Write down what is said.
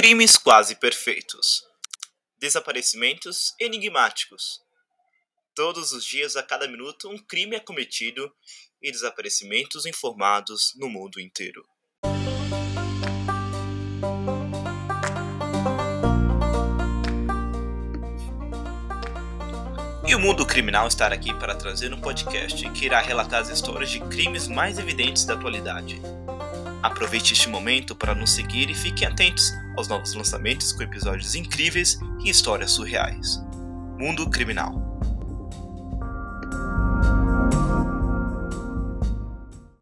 Crimes quase perfeitos. Desaparecimentos enigmáticos. Todos os dias, a cada minuto, um crime é cometido e desaparecimentos informados no mundo inteiro. E o mundo criminal estará aqui para trazer um podcast que irá relatar as histórias de crimes mais evidentes da atualidade. Aproveite este momento para nos seguir e fiquem atentos aos novos lançamentos com episódios incríveis e histórias surreais. Mundo Criminal